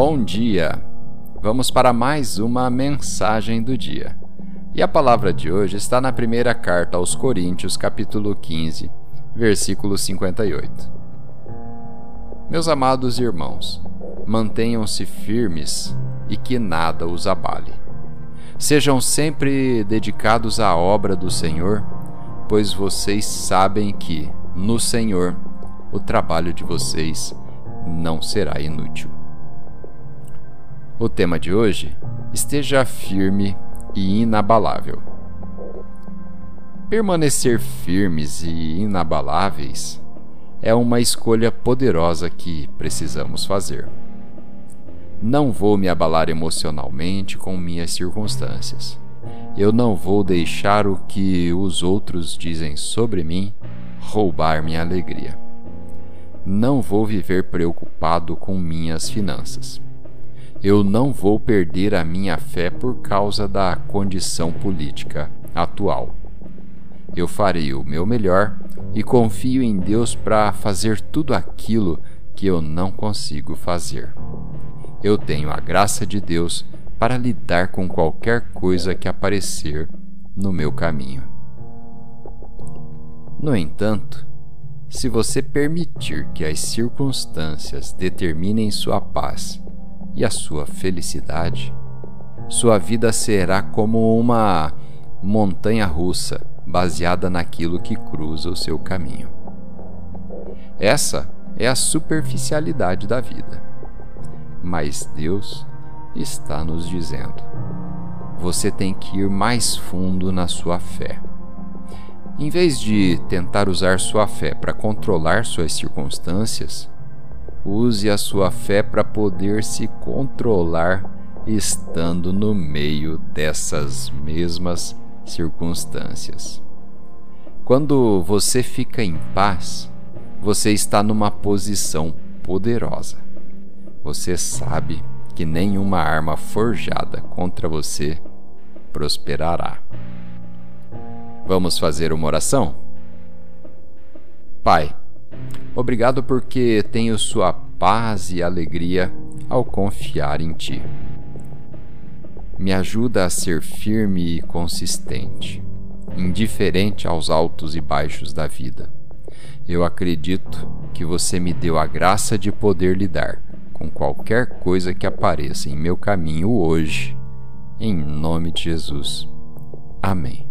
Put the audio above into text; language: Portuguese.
Bom dia! Vamos para mais uma mensagem do dia. E a palavra de hoje está na primeira carta aos Coríntios, capítulo 15, versículo 58. Meus amados irmãos, mantenham-se firmes e que nada os abale. Sejam sempre dedicados à obra do Senhor, pois vocês sabem que, no Senhor, o trabalho de vocês não será inútil. O tema de hoje: esteja firme e inabalável. Permanecer firmes e inabaláveis é uma escolha poderosa que precisamos fazer. Não vou me abalar emocionalmente com minhas circunstâncias. Eu não vou deixar o que os outros dizem sobre mim roubar minha alegria. Não vou viver preocupado com minhas finanças. Eu não vou perder a minha fé por causa da condição política atual. Eu farei o meu melhor e confio em Deus para fazer tudo aquilo que eu não consigo fazer eu tenho a graça de Deus para lidar com qualquer coisa que aparecer no meu caminho. No entanto, se você permitir que as circunstâncias determinem sua paz e a sua felicidade, sua vida será como uma montanha russa baseada naquilo que cruza o seu caminho. Essa é a superficialidade da vida. Mas Deus está nos dizendo: você tem que ir mais fundo na sua fé. Em vez de tentar usar sua fé para controlar suas circunstâncias, use a sua fé para poder se controlar estando no meio dessas mesmas circunstâncias. Quando você fica em paz, você está numa posição poderosa você sabe que nenhuma arma forjada contra você prosperará. Vamos fazer uma oração? Pai, obrigado porque tenho sua paz e alegria ao confiar em Ti. Me ajuda a ser firme e consistente, indiferente aos altos e baixos da vida. Eu acredito que você me deu a graça de poder lidar com qualquer coisa que apareça em meu caminho hoje, em nome de Jesus. Amém.